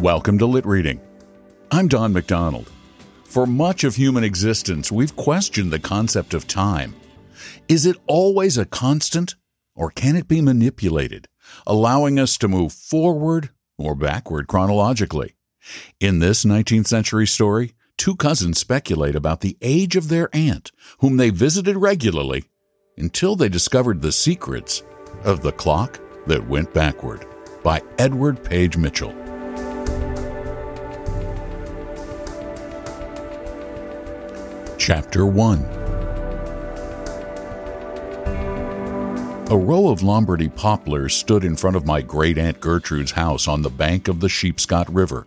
Welcome to Lit Reading. I'm Don McDonald. For much of human existence, we've questioned the concept of time. Is it always a constant, or can it be manipulated, allowing us to move forward or backward chronologically? In this 19th century story, two cousins speculate about the age of their aunt, whom they visited regularly, until they discovered the secrets of the clock that went backward by Edward Page Mitchell. Chapter 1 A row of Lombardy poplars stood in front of my great aunt Gertrude's house on the bank of the Sheepscot River.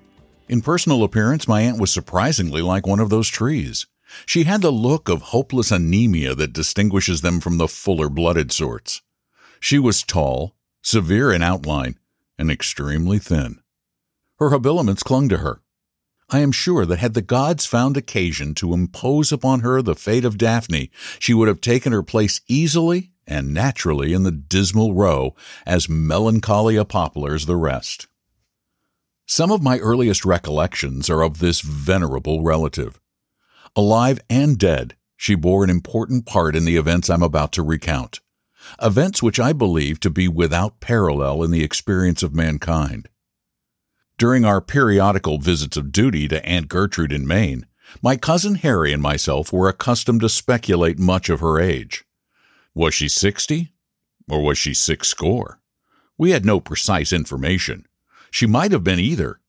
In personal appearance, my aunt was surprisingly like one of those trees. She had the look of hopeless anemia that distinguishes them from the fuller blooded sorts. She was tall, severe in outline, and extremely thin. Her habiliments clung to her, I am sure that had the gods found occasion to impose upon her the fate of Daphne, she would have taken her place easily and naturally in the dismal row, as melancholy a poplar as the rest. Some of my earliest recollections are of this venerable relative. Alive and dead, she bore an important part in the events I'm about to recount. Events which I believe to be without parallel in the experience of mankind. During our periodical visits of duty to Aunt Gertrude in Maine, my cousin Harry and myself were accustomed to speculate much of her age. Was she sixty? Or was she six score? We had no precise information. She might have been either.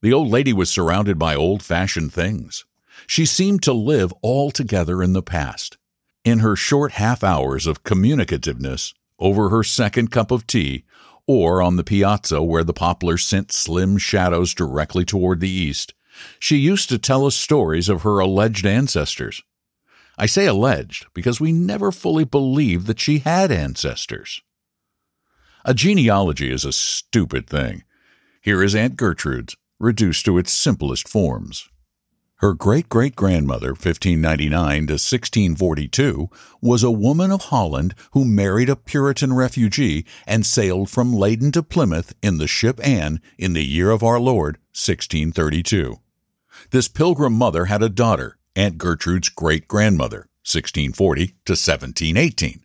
The old lady was surrounded by old fashioned things. She seemed to live altogether in the past. In her short half hours of communicativeness, over her second cup of tea, or on the piazza where the poplars sent slim shadows directly toward the east, she used to tell us stories of her alleged ancestors. I say alleged because we never fully believed that she had ancestors. A genealogy is a stupid thing. Here is Aunt Gertrude's, reduced to its simplest forms. Her great great grandmother, 1599 to 1642, was a woman of Holland who married a Puritan refugee and sailed from Leyden to Plymouth in the ship Anne in the year of our Lord, 1632. This pilgrim mother had a daughter, Aunt Gertrude's great grandmother, 1640 to 1718.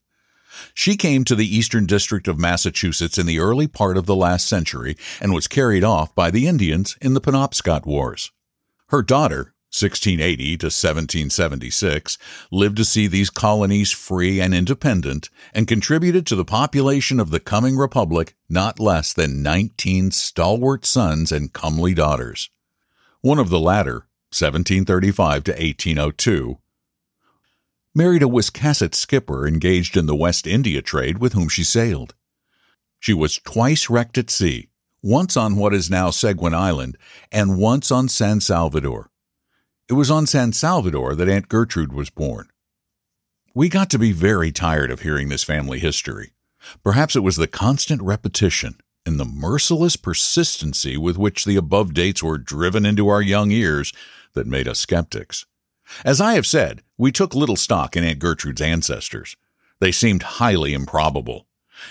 She came to the eastern district of Massachusetts in the early part of the last century and was carried off by the Indians in the Penobscot Wars. Her daughter, 1680 to 1776, lived to see these colonies free and independent, and contributed to the population of the coming republic not less than 19 stalwart sons and comely daughters. One of the latter, 1735 to 1802, married a Wiscasset skipper engaged in the West India trade with whom she sailed. She was twice wrecked at sea, once on what is now Seguin Island, and once on San Salvador. It was on San Salvador that Aunt Gertrude was born. We got to be very tired of hearing this family history. Perhaps it was the constant repetition and the merciless persistency with which the above dates were driven into our young ears that made us skeptics. As I have said, we took little stock in Aunt Gertrude's ancestors. They seemed highly improbable.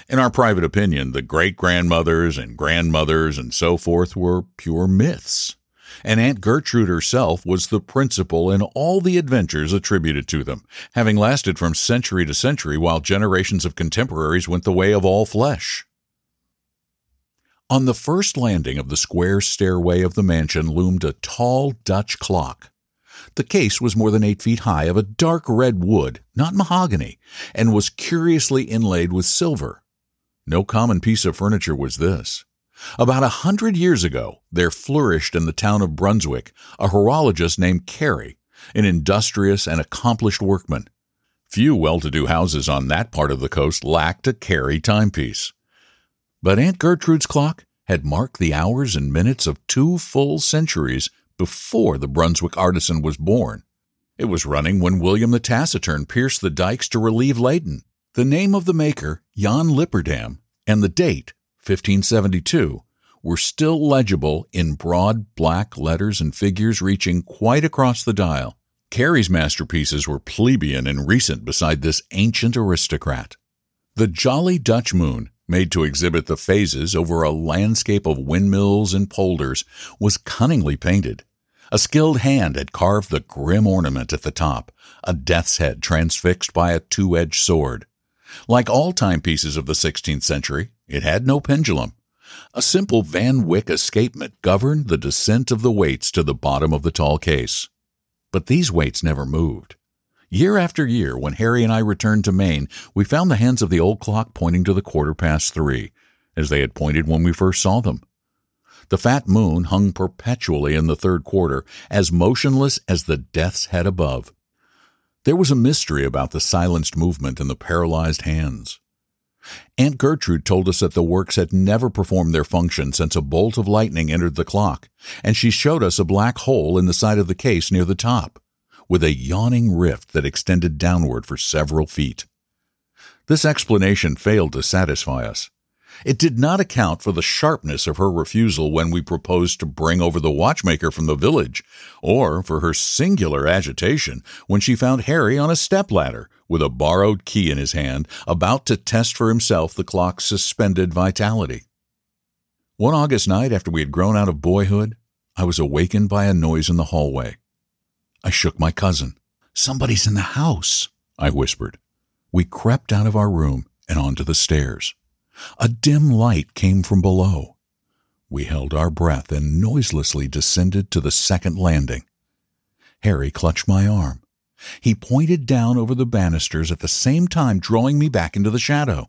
In our private opinion, the great grandmothers and grandmothers and so forth were pure myths and Aunt Gertrude herself was the principal in all the adventures attributed to them, having lasted from century to century while generations of contemporaries went the way of all flesh. On the first landing of the square stairway of the mansion loomed a tall Dutch clock. The case was more than eight feet high of a dark red wood, not mahogany, and was curiously inlaid with silver. No common piece of furniture was this. About a hundred years ago, there flourished in the town of Brunswick a horologist named Carey, an industrious and accomplished workman. Few well to do houses on that part of the coast lacked a Carey timepiece. But Aunt Gertrude's clock had marked the hours and minutes of two full centuries before the Brunswick artisan was born. It was running when William the Taciturn pierced the dikes to relieve Leyden. The name of the maker, Jan Lipperdam, and the date, 1572, were still legible in broad black letters and figures reaching quite across the dial. Carey's masterpieces were plebeian and recent beside this ancient aristocrat. The Jolly Dutch Moon, made to exhibit the phases over a landscape of windmills and polders, was cunningly painted. A skilled hand had carved the grim ornament at the top, a death's head transfixed by a two-edged sword. Like all timepieces of the 16th century, it had no pendulum. A simple Van Wyck escapement governed the descent of the weights to the bottom of the tall case. But these weights never moved. Year after year, when Harry and I returned to Maine, we found the hands of the old clock pointing to the quarter past three, as they had pointed when we first saw them. The fat moon hung perpetually in the third quarter, as motionless as the death's head above. There was a mystery about the silenced movement in the paralyzed hands. Aunt Gertrude told us that the works had never performed their function since a bolt of lightning entered the clock, and she showed us a black hole in the side of the case near the top, with a yawning rift that extended downward for several feet. This explanation failed to satisfy us. It did not account for the sharpness of her refusal when we proposed to bring over the watchmaker from the village, or for her singular agitation when she found Harry on a stepladder with a borrowed key in his hand, about to test for himself the clock's suspended vitality. One August night after we had grown out of boyhood, I was awakened by a noise in the hallway. I shook my cousin. Somebody's in the house, I whispered. We crept out of our room and onto the stairs. A dim light came from below. We held our breath and noiselessly descended to the second landing. Harry clutched my arm. He pointed down over the banisters at the same time drawing me back into the shadow.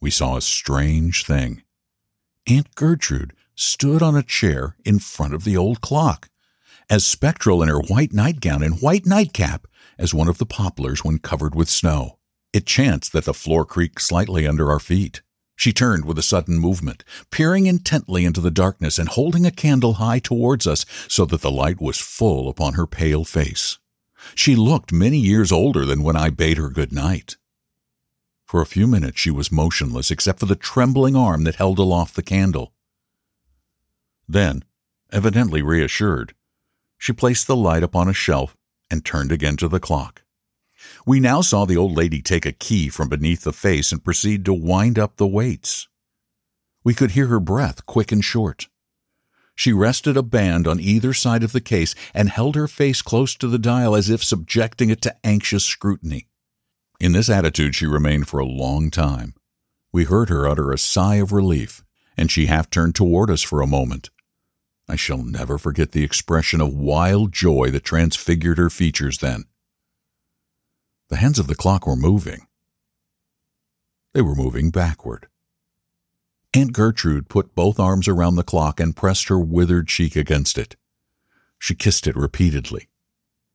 We saw a strange thing. Aunt Gertrude stood on a chair in front of the old clock, as spectral in her white nightgown and white nightcap as one of the poplars when covered with snow. It chanced that the floor creaked slightly under our feet. She turned with a sudden movement, peering intently into the darkness and holding a candle high towards us so that the light was full upon her pale face. She looked many years older than when I bade her good night. For a few minutes she was motionless except for the trembling arm that held aloft the candle. Then, evidently reassured, she placed the light upon a shelf and turned again to the clock. We now saw the old lady take a key from beneath the face and proceed to wind up the weights. We could hear her breath quick and short. She rested a band on either side of the case and held her face close to the dial as if subjecting it to anxious scrutiny. In this attitude she remained for a long time. We heard her utter a sigh of relief, and she half turned toward us for a moment. I shall never forget the expression of wild joy that transfigured her features then. The hands of the clock were moving. They were moving backward. Aunt Gertrude put both arms around the clock and pressed her withered cheek against it. She kissed it repeatedly.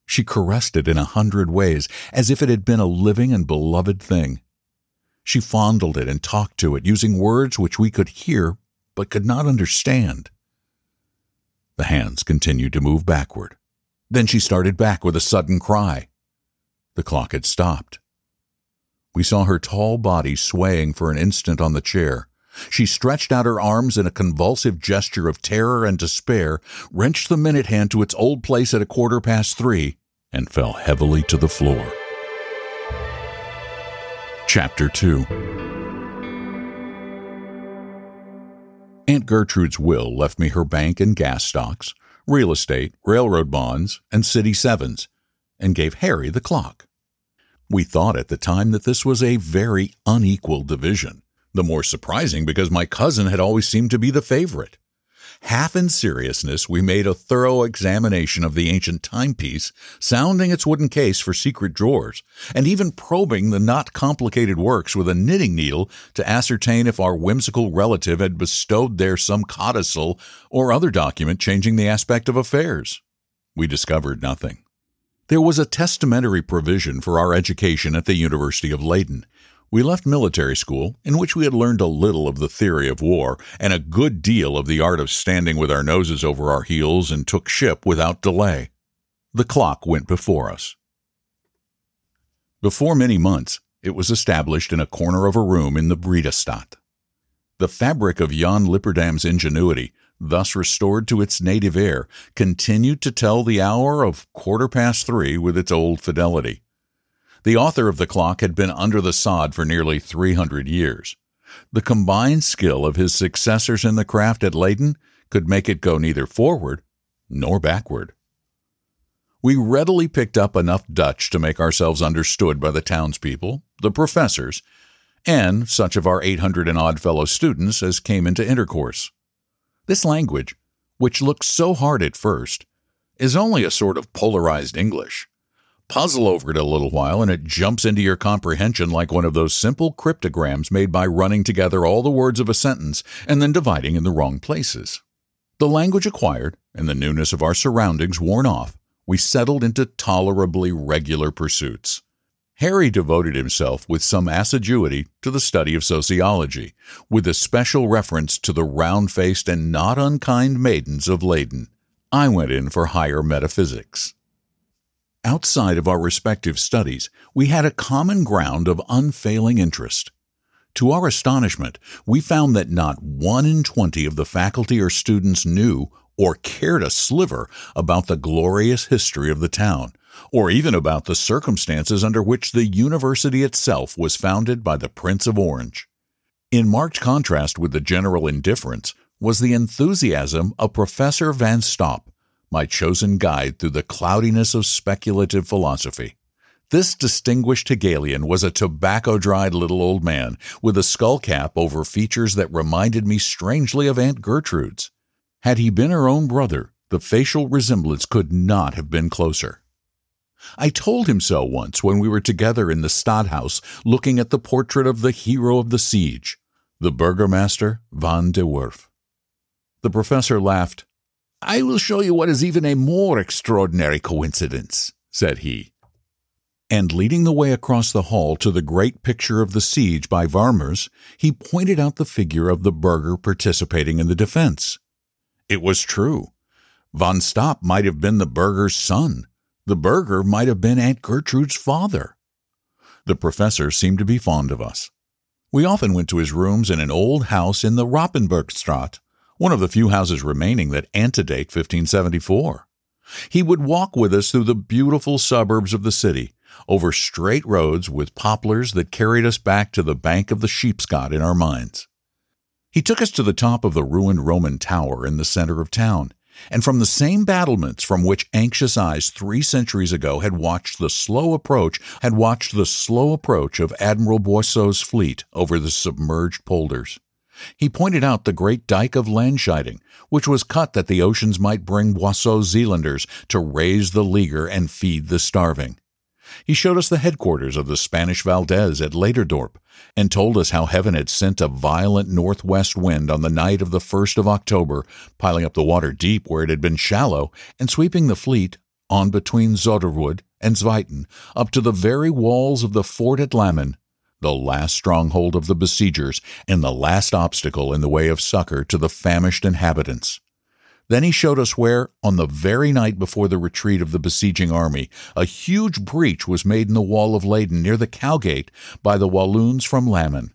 She caressed it in a hundred ways, as if it had been a living and beloved thing. She fondled it and talked to it, using words which we could hear but could not understand. The hands continued to move backward. Then she started back with a sudden cry. The clock had stopped. We saw her tall body swaying for an instant on the chair. She stretched out her arms in a convulsive gesture of terror and despair, wrenched the minute hand to its old place at a quarter past three, and fell heavily to the floor. Chapter 2 Aunt Gertrude's will left me her bank and gas stocks, real estate, railroad bonds, and city sevens, and gave Harry the clock. We thought at the time that this was a very unequal division, the more surprising because my cousin had always seemed to be the favorite. Half in seriousness, we made a thorough examination of the ancient timepiece, sounding its wooden case for secret drawers, and even probing the not complicated works with a knitting needle to ascertain if our whimsical relative had bestowed there some codicil or other document changing the aspect of affairs. We discovered nothing. There was a testamentary provision for our education at the University of Leyden, we left military school, in which we had learned a little of the theory of war and a good deal of the art of standing with our noses over our heels, and took ship without delay. The clock went before us. Before many months, it was established in a corner of a room in the Vredestad. The fabric of Jan Lipperdam's ingenuity, thus restored to its native air, continued to tell the hour of quarter past three with its old fidelity. The author of the clock had been under the sod for nearly 300 years. The combined skill of his successors in the craft at Leyden could make it go neither forward nor backward. We readily picked up enough Dutch to make ourselves understood by the townspeople, the professors, and such of our 800 and odd fellow students as came into intercourse. This language, which looks so hard at first, is only a sort of polarized English. Puzzle over it a little while, and it jumps into your comprehension like one of those simple cryptograms made by running together all the words of a sentence and then dividing in the wrong places. The language acquired, and the newness of our surroundings worn off, we settled into tolerably regular pursuits. Harry devoted himself with some assiduity to the study of sociology, with especial reference to the round faced and not unkind maidens of Leyden. I went in for higher metaphysics. Outside of our respective studies, we had a common ground of unfailing interest. To our astonishment, we found that not one in twenty of the faculty or students knew or cared a sliver about the glorious history of the town, or even about the circumstances under which the university itself was founded by the Prince of Orange. In marked contrast with the general indifference was the enthusiasm of Professor Van Stopp, my chosen guide through the cloudiness of speculative philosophy. This distinguished Hegelian was a tobacco dried little old man with a skull cap over features that reminded me strangely of Aunt Gertrude's. Had he been her own brother, the facial resemblance could not have been closer. I told him so once when we were together in the Stadthaus looking at the portrait of the hero of the siege, the Burgomaster van de Werf. The professor laughed. I will show you what is even a more extraordinary coincidence, said he. And leading the way across the hall to the great picture of the siege by Vermeers, he pointed out the figure of the burgher participating in the defense. It was true. Von Stopp might have been the burgher's son. The burgher might have been Aunt Gertrude's father. The professor seemed to be fond of us. We often went to his rooms in an old house in the Roppenbergstraat, one of the few houses remaining that antedate 1574. He would walk with us through the beautiful suburbs of the city, over straight roads with poplars that carried us back to the bank of the Sheepscot in our minds. He took us to the top of the ruined Roman tower in the center of town, and from the same battlements from which anxious eyes three centuries ago had watched the slow approach had watched the slow approach of Admiral Boisot's fleet over the submerged polders. He pointed out the great dike of Landscheiding, which was cut that the oceans might bring Boisot's Zealanders to raise the leaguer and feed the starving. He showed us the headquarters of the Spanish Valdez at Leyderdorp, and told us how heaven had sent a violent northwest wind on the night of the 1st of October, piling up the water deep where it had been shallow, and sweeping the fleet on between Zoeterwoude and Zwieten up to the very walls of the fort at Lammen the last stronghold of the besiegers and the last obstacle in the way of succor to the famished inhabitants. Then he showed us where, on the very night before the retreat of the besieging army, a huge breach was made in the wall of Leyden near the Cowgate by the Walloons from Lammen.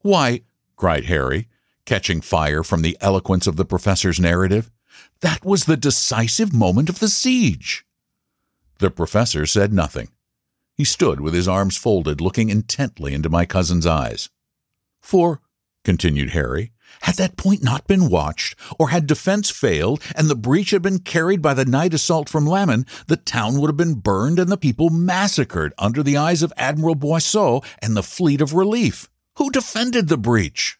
Why, cried Harry, catching fire from the eloquence of the professor's narrative, that was the decisive moment of the siege. The professor said nothing. He stood with his arms folded, looking intently into my cousin's eyes. For, continued Harry, had that point not been watched, or had defense failed, and the breach had been carried by the night assault from Lammen, the town would have been burned and the people massacred under the eyes of Admiral Boisot and the fleet of relief. Who defended the breach?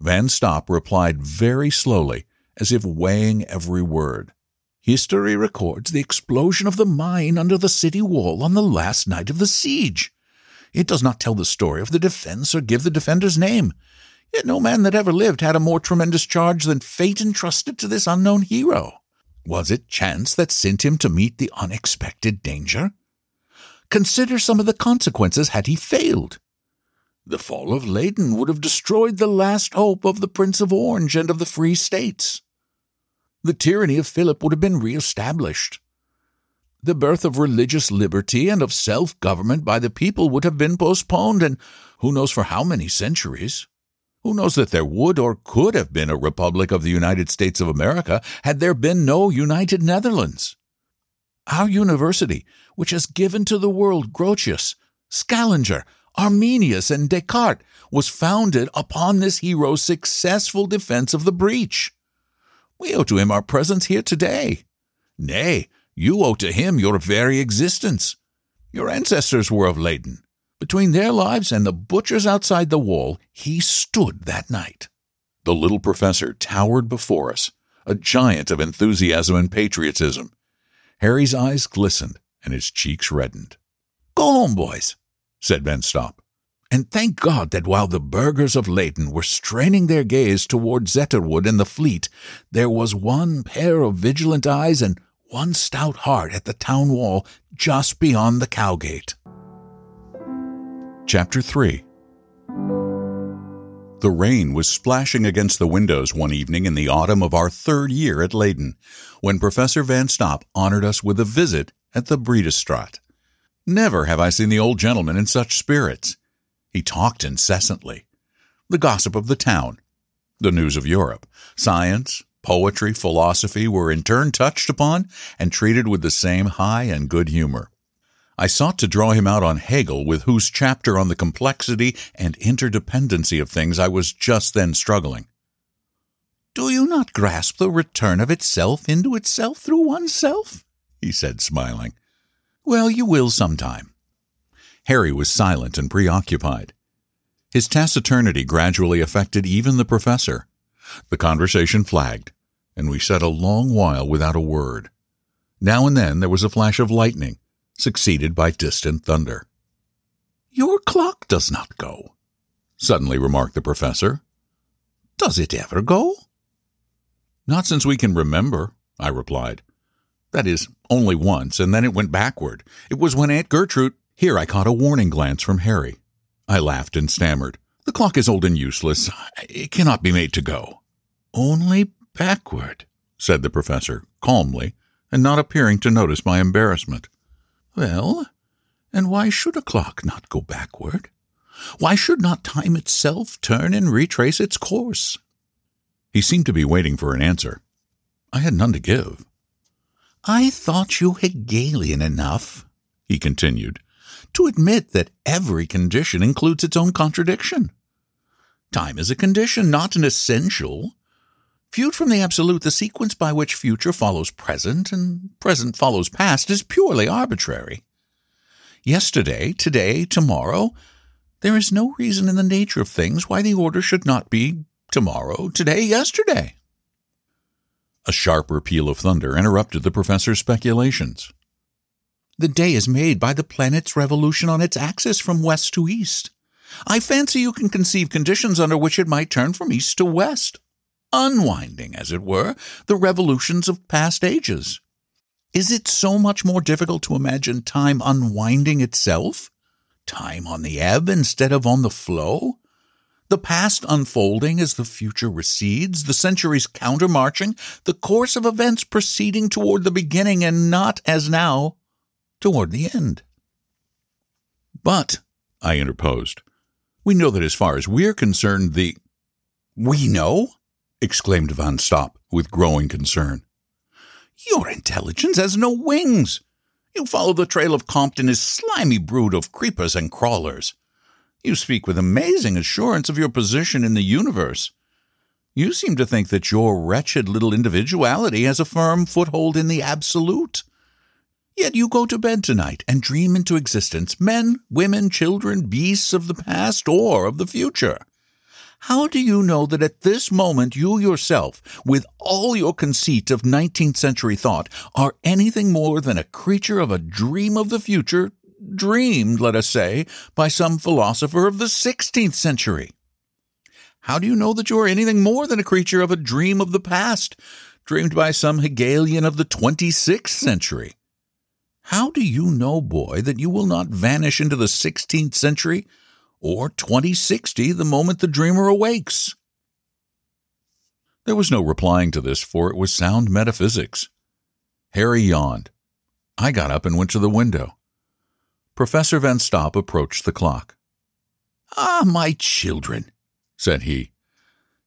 Van Stopp replied very slowly, as if weighing every word. History records the explosion of the mine under the city wall on the last night of the siege. It does not tell the story of the defense or give the defender's name. Yet no man that ever lived had a more tremendous charge than fate entrusted to this unknown hero. Was it chance that sent him to meet the unexpected danger? Consider some of the consequences had he failed. The fall of Leyden would have destroyed the last hope of the Prince of Orange and of the Free States. The tyranny of Philip would have been re-established. The birth of religious liberty and of self-government by the people would have been postponed, and who knows for how many centuries? Who knows that there would or could have been a Republic of the United States of America had there been no United Netherlands? Our university, which has given to the world Grotius, Scaliger, Arminius and Descartes, was founded upon this hero's successful defense of the breach. We owe to him our presence here today. Nay, you owe to him your very existence. Your ancestors were of Leyden. Between their lives and the butchers outside the wall, he stood that night. The little professor towered before us, a giant of enthusiasm and patriotism. Harry's eyes glistened and his cheeks reddened. Go home, boys, said Van Stopp. And thank God that while the burghers of Leyden were straining their gaze toward Zoeterwoude and the fleet, there was one pair of vigilant eyes and one stout heart at the town wall just beyond the cowgate. Chapter 3 The rain was splashing against the windows one evening in the autumn of our third year at Leyden, when Professor Van Stopp honored us with a visit at the Bredestraat. Never have I seen the old gentleman in such spirits. He talked incessantly. The gossip of the town, the news of Europe, science, poetry, philosophy were in turn touched upon and treated with the same high and good humor. I sought to draw him out on Hegel, with whose chapter on the complexity and interdependency of things I was just then struggling. Do you not grasp the return of itself into itself through oneself? he said, smiling. Well, you will sometime. Harry was silent and preoccupied. His taciturnity gradually affected even the professor. The conversation flagged, and we sat a long while without a word. Now and then there was a flash of lightning, succeeded by distant thunder. Your clock does not go, suddenly remarked the professor. Does it ever go? Not since we can remember, I replied. That is, only once, and then it went backward. It was when Aunt Gertrude. Here I caught a warning glance from Harry. I laughed and stammered. The clock is old and useless. It cannot be made to go. Only backward, said the professor, calmly, and not appearing to notice my embarrassment. Well, and why should a clock not go backward? Why should not time itself turn and retrace its course? He seemed to be waiting for an answer. I had none to give. I thought you Hegelian enough, he continued, to admit that every condition includes its own contradiction. Time is a condition, not an essential. Viewed from the absolute, the sequence by which future follows present and present follows past is purely arbitrary. Yesterday, today, tomorrow, there is no reason in the nature of things why the order should not be tomorrow, today, yesterday. A sharper peal of thunder interrupted the professor's speculations. The day is made by the planet's revolution on its axis from west to east. I fancy you can conceive conditions under which it might turn from east to west, unwinding, as it were, the revolutions of past ages. Is it so much more difficult to imagine time unwinding itself? Time on the ebb instead of on the flow? the past unfolding as the future recedes, the centuries countermarching, the course of events proceeding toward the beginning and not, as now, toward the end. But, I interposed, we know that as far as we're concerned, the. We know? Exclaimed Van Stopp with growing concern. Your intelligence has no wings. You follow the trail of his slimy brood of creepers and crawlers. You speak with amazing assurance of your position in the universe. You seem to think that your wretched little individuality has a firm foothold in the absolute. Yet you go to bed tonight and dream into existence men, women, children, beasts of the past or of the future. How do you know that at this moment you yourself, with all your conceit of 19th century thought, are anything more than a creature of a dream of the future, dreamed, let us say, by some philosopher of the 16th century? How do you know that you are anything more than a creature of a dream of the past, dreamed by some Hegelian of the 26th century? How do you know, boy, that you will not vanish into the 16th century or 2060 the moment the dreamer awakes? There was no replying to this, for it was sound metaphysics. Harry yawned. I got up and went to the window. Professor Van Stopp approached the clock. Ah, my children, said he,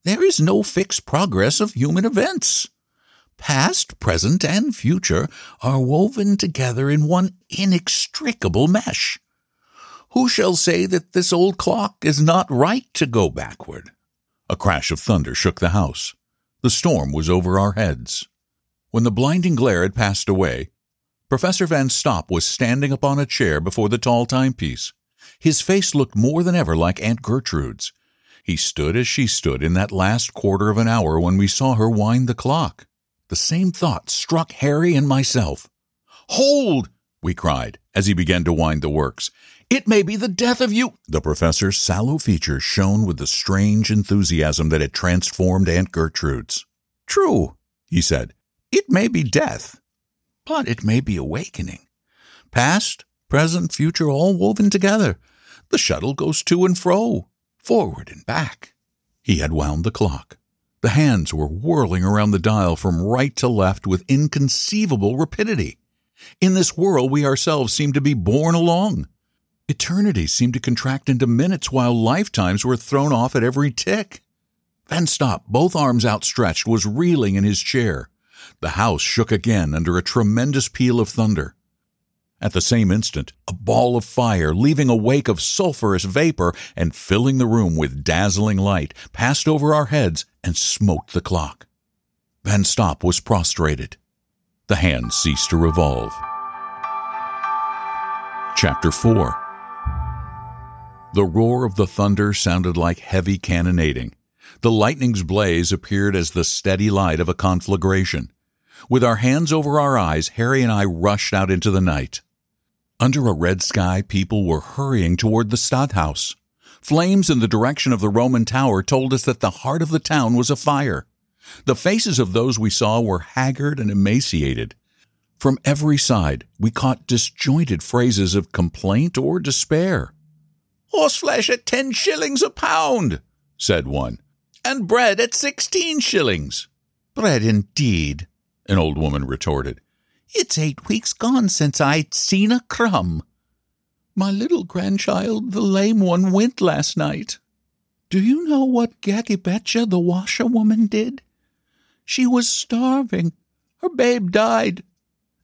there is no fixed progress of human events. Past, present, and future are woven together in one inextricable mesh. Who shall say that this old clock is not right to go backward? A crash of thunder shook the house. The storm was over our heads. When the blinding glare had passed away, Professor Van Stopp was standing upon a chair before the tall timepiece. His face looked more than ever like Aunt Gertrude's. He stood as she stood in that last quarter of an hour when we saw her wind the clock. The same thought struck Harry and myself. Hold! we cried as he began to wind the works. It may be the death of you. The professor's sallow features shone with the strange enthusiasm that had transformed Aunt Gertrude's. True, he said. It may be death, but it may be awakening. Past, present, future all woven together. The shuttle goes to and fro, forward and back. He had wound the clock. The hands were whirling around the dial from right to left with inconceivable rapidity. In this whirl, we ourselves seemed to be borne along. Eternity seemed to contract into minutes while lifetimes were thrown off at every tick. Van Stopp, both arms outstretched, was reeling in his chair. The house shook again under a tremendous peal of thunder. At the same instant, a ball of fire, leaving a wake of sulphurous vapor and filling the room with dazzling light, passed over our heads and smote the clock. Van Stopp was prostrated. The hands ceased to revolve. Chapter 4 The roar of the thunder sounded like heavy cannonading. The lightning's blaze appeared as the steady light of a conflagration. With our hands over our eyes, Harry and I rushed out into the night. Under a red sky, people were hurrying toward the Stadthaus. Flames in the direction of the Roman tower told us that the heart of the town was afire. The faces of those we saw were haggard and emaciated. From every side, we caught disjointed phrases of complaint or despair. Horseflesh at ten shillings a pound, said one, and bread at sixteen shillings. Bread indeed, an old woman retorted. It's eight weeks gone since I'd seen a crumb. My little grandchild, the lame one, went last night. Do you know what Gagibetcha, the washerwoman, did? She was starving. Her babe died.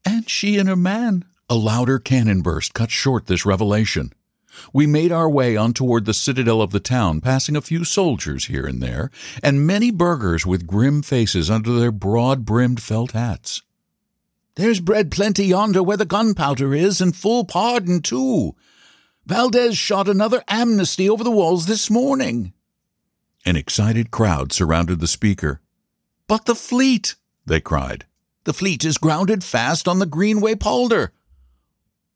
And she and her man. A louder cannon burst cut short this revelation. We made our way on toward the citadel of the town, passing a few soldiers here and there, and many burghers with grim faces under their broad brimmed felt hats. There's bread plenty yonder where the gunpowder is, and full pardon, too. Valdez shot another amnesty over the walls this morning. An excited crowd surrounded the speaker. But the fleet, they cried. The fleet is grounded fast on the Greenway polder.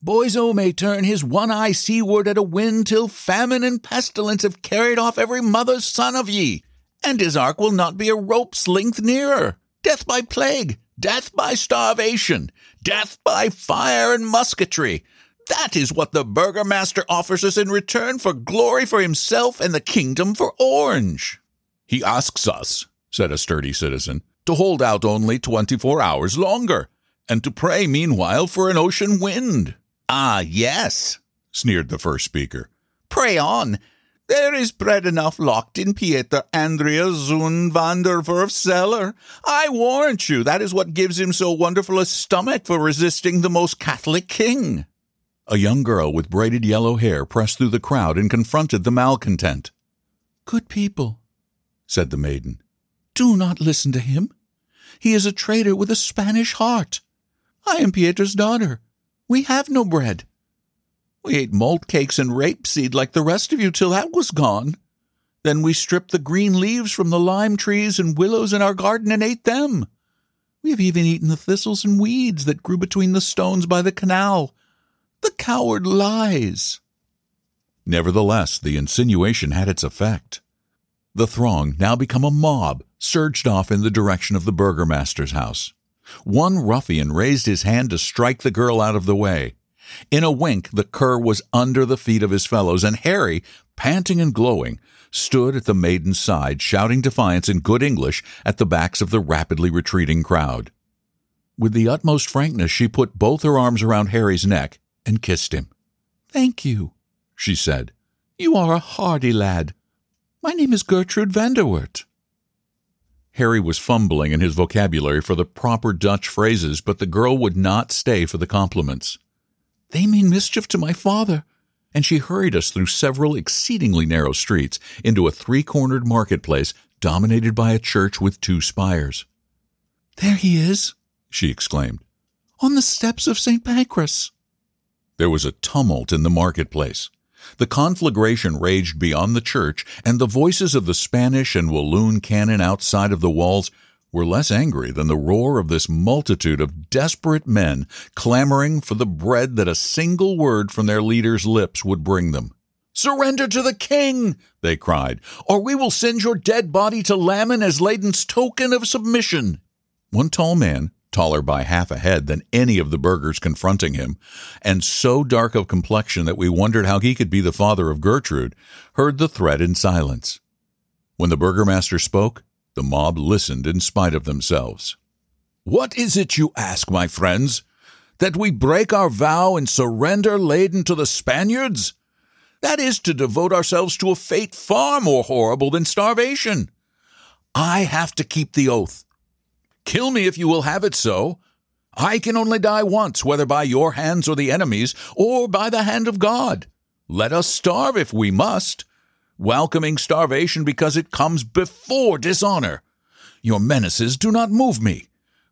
Boisot may turn his one eye seaward at a wind till famine and pestilence have carried off every mother's son of ye, and his ark will not be a rope's length nearer. Death by plague, death by starvation, death by fire and musketry. That is what the burgomaster offers us in return for glory for himself and the kingdom for Orange. He asks us, said a sturdy citizen, to hold out only twenty four hours longer, and to pray meanwhile for an ocean wind. Ah, yes, sneered the first speaker. Pray on. There is bread enough locked in Pieter Adriaanszoon van der Werf's cellar. I warrant you that is what gives him so wonderful a stomach for resisting the most Catholic king. A young girl with braided yellow hair pressed through the crowd and confronted the malcontent. Good people, said the maiden, do not listen to him. He is a traitor with a Spanish heart. I am Pieter's daughter. We have no bread. We ate malt cakes and rapeseed like the rest of you till that was gone. Then we stripped the green leaves from the lime trees and willows in our garden and ate them. We have even eaten the thistles and weeds that grew between the stones by the canal. The coward lies. Nevertheless, the insinuation had its effect. The throng, now become a mob, surged off in the direction of the burgomaster's house. One ruffian raised his hand to strike the girl out of the way. In a wink, the cur was under the feet of his fellows, and Harry, panting and glowing, stood at the maiden's side, shouting defiance in good English at the backs of the rapidly retreating crowd. With the utmost frankness, she put both her arms around Harry's neck and kissed him. Thank you, she said. You are a hardy lad. My name is Gertrude Van der Werf. Harry was fumbling in his vocabulary for the proper Dutch phrases, but the girl would not stay for the compliments. They mean mischief to my father. And she hurried us through several exceedingly narrow streets into a three cornered marketplace dominated by a church with two spires. There he is, she exclaimed, on the steps of St. Pancras. There was a tumult in the marketplace. The conflagration raged beyond the church, and the voices of the Spanish and Walloon cannon outside of the walls were less angry than the roar of this multitude of desperate men clamoring for the bread that a single word from their leader's lips would bring them. Surrender to the king, they cried, or we will send your dead body to Lammen as Leyden's token of submission. One tall man, taller by half a head than any of the burghers confronting him, and so dark of complexion that we wondered how he could be the father of Gertrude, heard the threat in silence. When the burgomaster spoke, the mob listened in spite of themselves. What is it you ask, my friends? That we break our vow and surrender Leyden to the Spaniards? That is to devote ourselves to a fate far more horrible than starvation. I have to keep the oath. Kill me if you will have it so. I can only die once, whether by your hands or the enemy's, or by the hand of God. Let us starve if we must welcoming starvation because it comes before dishonor. Your menaces do not move me.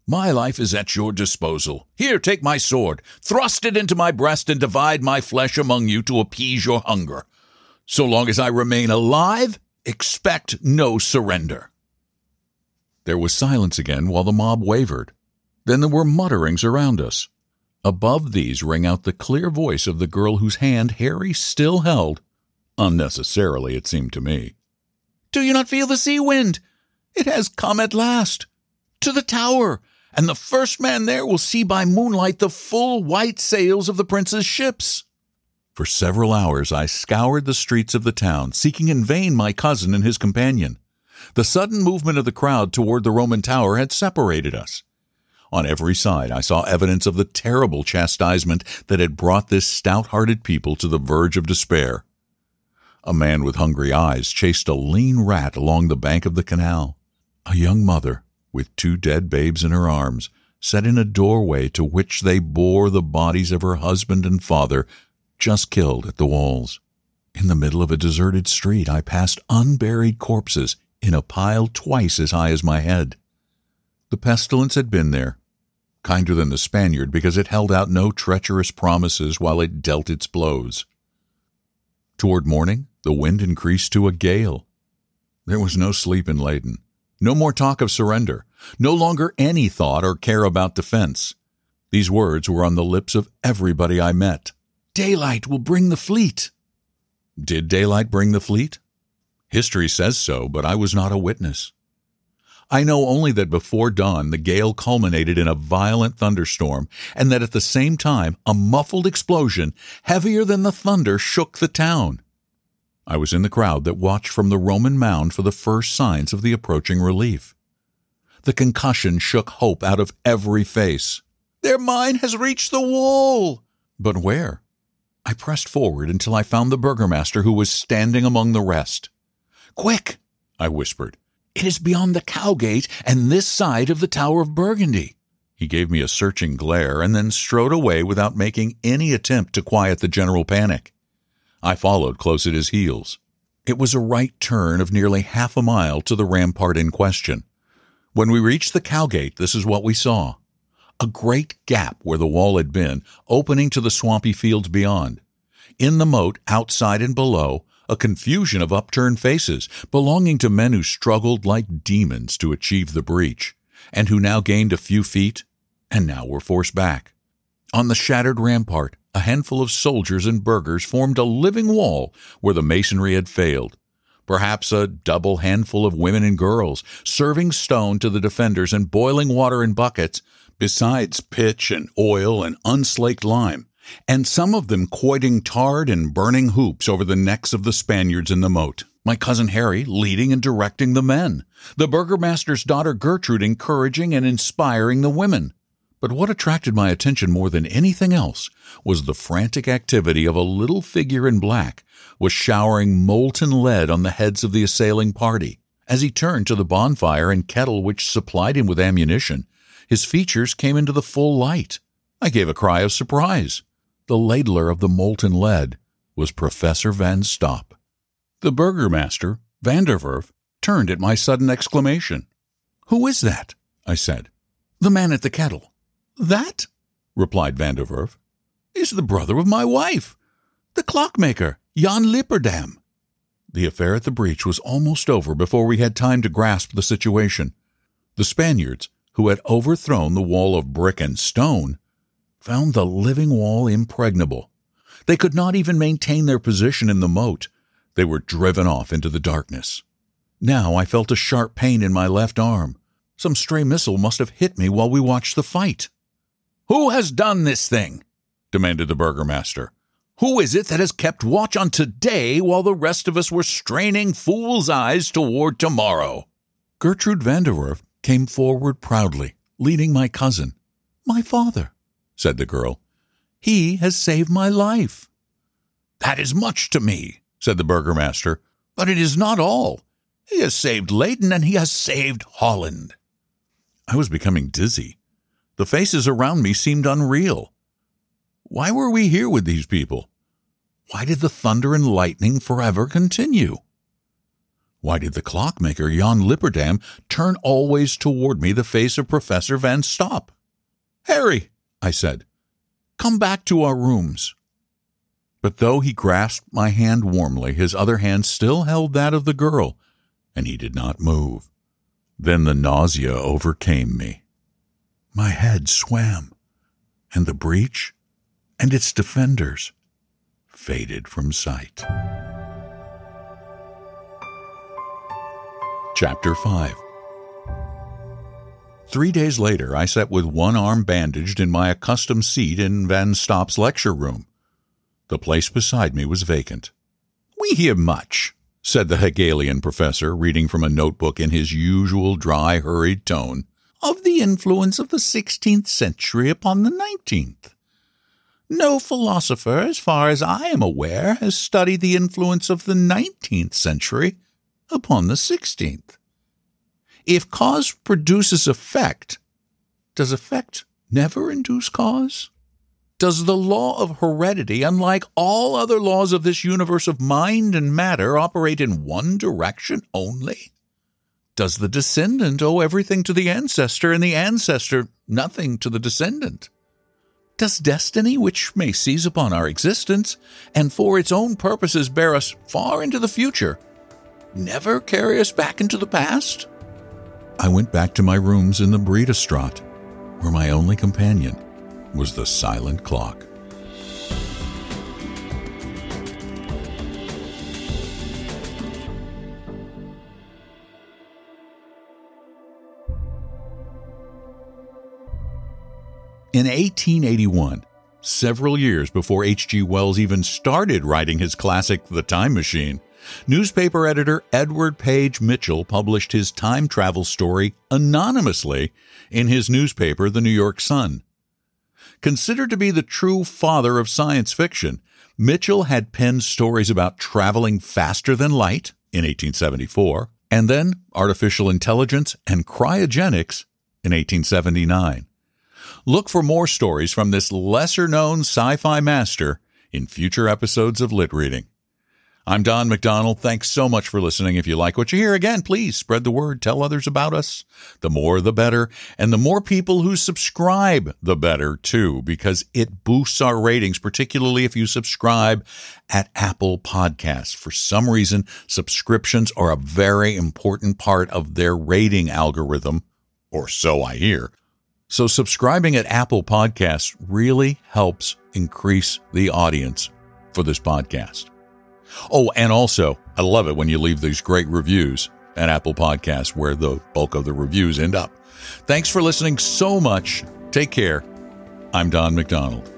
My life is at your disposal. Here, take my sword, thrust it into my breast, and divide my flesh among you to appease your hunger. So long as I remain alive, expect no surrender. There was silence again while the mob wavered. Then there were mutterings around us. Above these rang out the clear voice of the girl whose hand Harry still held Unnecessarily, it seemed to me. Do you not feel the sea wind? It has come at last. To the tower, and the first man there will see by moonlight the full white sails of the prince's ships. For several hours I scoured the streets of the town, seeking in vain my cousin and his companion. The sudden movement of the crowd toward the Roman tower had separated us. On every side I saw evidence of the terrible chastisement that had brought this stout hearted people to the verge of despair. A man with hungry eyes chased a lean rat along the bank of the canal. A young mother, with two dead babes in her arms, sat in a doorway to which they bore the bodies of her husband and father, just killed at the walls. In the middle of a deserted street, I passed unburied corpses in a pile twice as high as my head. The pestilence had been there, kinder than the Spaniard because it held out no treacherous promises while it dealt its blows. Toward morning, the wind increased to a gale. There was no sleep in Leyden, no more talk of surrender, no longer any thought or care about defense. These words were on the lips of everybody I met. Daylight will bring the fleet. Did daylight bring the fleet? History says so, but I was not a witness. I know only that before dawn the gale culminated in a violent thunderstorm, and that at the same time a muffled explosion, heavier than the thunder, shook the town. I was in the crowd that watched from the Roman mound for the first signs of the approaching relief. The concussion shook hope out of every face. Their mine has reached the wall! But where? I pressed forward until I found the burgomaster who was standing among the rest. Quick! I whispered. It is beyond the Cowgate and this side of the Tower of Burgundy. He gave me a searching glare and then strode away without making any attempt to quiet the general panic. I followed close at his heels. It was a right turn of nearly half a mile to the rampart in question. When we reached the cowgate, this is what we saw. A great gap where the wall had been, opening to the swampy fields beyond. In the moat, outside and below, a confusion of upturned faces belonging to men who struggled like demons to achieve the breach, and who now gained a few feet and now were forced back. On the shattered rampart, a handful of soldiers and burghers formed a living wall where the masonry had failed. Perhaps a double handful of women and girls, serving stone to the defenders and boiling water in buckets, besides pitch and oil and unslaked lime, and some of them quoiting tarred and burning hoops over the necks of the Spaniards in the moat. My cousin Harry leading and directing the men, the burgomaster's daughter Gertrude encouraging and inspiring the women. But what attracted my attention more than anything else was the frantic activity of a little figure in black was showering molten lead on the heads of the assailing party. As he turned to the bonfire and kettle which supplied him with ammunition, his features came into the full light. I gave a cry of surprise. The ladler of the molten lead was Professor Van Stopp. The burgomaster, Van der Werf, turned at my sudden exclamation. Who is that? I said. The man at the kettle. That, replied Van der Werf, is the brother of my wife, the clockmaker, Jan Lipperdam. The affair at the breach was almost over before we had time to grasp the situation. The Spaniards, who had overthrown the wall of brick and stone, found the living wall impregnable. They could not even maintain their position in the moat. They were driven off into the darkness. Now I felt a sharp pain in my left arm. Some stray missile must have hit me while we watched the fight. Who has done this thing? demanded the burgomaster. Who is it that has kept watch on today while the rest of us were straining fool's eyes toward tomorrow? Gertrude Van der Werf came forward proudly, leading my cousin. My father, said the girl. He has saved my life. That is much to me, said the burgomaster, but it is not all. He has saved Leyden and he has saved Holland. I was becoming dizzy. The faces around me seemed unreal. Why were we here with these people? Why did the thunder and lightning forever continue? Why did the clockmaker Jan Lipperdam turn always toward me the face of Professor Van Stopp? Harry, I said. Come back to our rooms. But though he grasped my hand warmly, his other hand still held that of the girl, and he did not move. Then the nausea overcame me. My head swam, and the breach and its defenders faded from sight. Chapter 5 Three days later, I sat with one arm bandaged in my accustomed seat in Van Stopp's lecture room. The place beside me was vacant. We hear much, said the Hegelian professor, reading from a notebook in his usual dry, hurried tone, of the influence of the sixteenth century upon the nineteenth. No philosopher, as far as I am aware, has studied the influence of the nineteenth century upon the sixteenth. If cause produces effect, does effect never induce cause? Does the law of heredity, unlike all other laws of this universe of mind and matter, operate in one direction only? Does the descendant owe everything to the ancestor and the ancestor nothing to the descendant? Does destiny, which may seize upon our existence and for its own purposes bear us far into the future, never carry us back into the past? I went back to my rooms in the Bredestraat, where my only companion was the silent clock. In 1881, several years before H.G. Wells even started writing his classic The Time Machine, Newspaper editor Edward Page Mitchell published his time travel story anonymously in his newspaper, The New York Sun. Considered to be the true father of science fiction, Mitchell had penned stories about traveling faster than light in 1874, and then artificial intelligence and cryogenics in 1879. Look for more stories from this lesser known sci fi master in future episodes of Lit Reading. I'm Don McDonald. Thanks so much for listening. If you like what you hear, again, please spread the word. Tell others about us. The more, the better. And the more people who subscribe, the better, too, because it boosts our ratings, particularly if you subscribe at Apple Podcasts. For some reason, subscriptions are a very important part of their rating algorithm, or so I hear. So subscribing at Apple Podcasts really helps increase the audience for this podcast. Oh, and also, I love it when you leave these great reviews at Apple Podcasts where the bulk of the reviews end up. Thanks for listening so much. Take care. I'm Don McDonald.